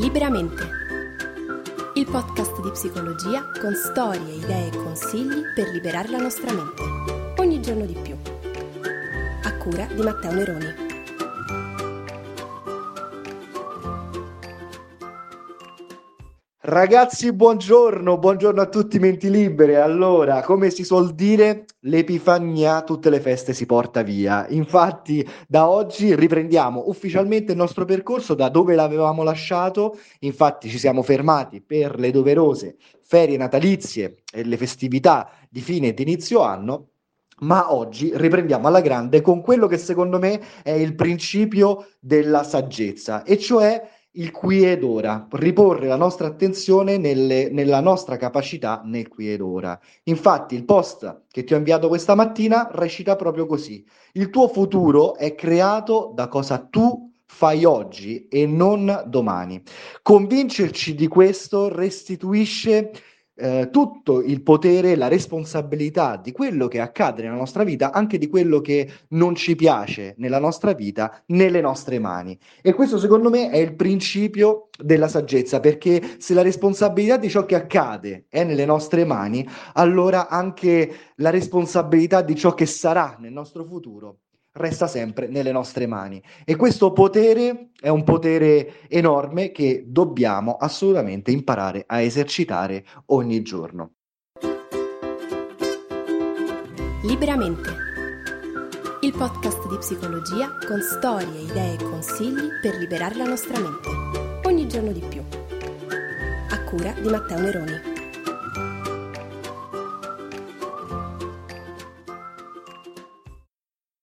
Liberamente. Il podcast di psicologia con storie, idee e consigli per liberare la nostra mente. Ogni giorno di più. A cura di Matteo Neroni. Ragazzi, buongiorno, buongiorno a tutti menti libere. Allora, come si suol dire, l'Epifania tutte le feste si porta via. Infatti, da oggi riprendiamo ufficialmente il nostro percorso da dove l'avevamo lasciato. Infatti, ci siamo fermati per le doverose ferie natalizie e le festività di fine e di inizio anno. Ma oggi riprendiamo alla grande con quello che secondo me è il principio della saggezza, e cioè il qui ed ora, riporre la nostra attenzione nelle, nella nostra capacità nel qui ed ora. Infatti il post che ti ho inviato questa mattina recita proprio così. Il tuo futuro è creato da cosa tu fai oggi e non domani. Convincerci di questo restituisce eh, tutto il potere, la responsabilità di quello che accade nella nostra vita, anche di quello che non ci piace nella nostra vita, nelle nostre mani. E questo secondo me è il principio della saggezza, perché se la responsabilità di ciò che accade è nelle nostre mani, allora anche la responsabilità di ciò che sarà nel nostro futuro resta sempre nelle nostre mani. E questo potere è un potere enorme che dobbiamo assolutamente imparare a esercitare ogni giorno. Liberamente. Il podcast di psicologia con storie, idee e consigli per liberare la nostra mente. Ogni giorno di più. A cura di Matteo Neroni.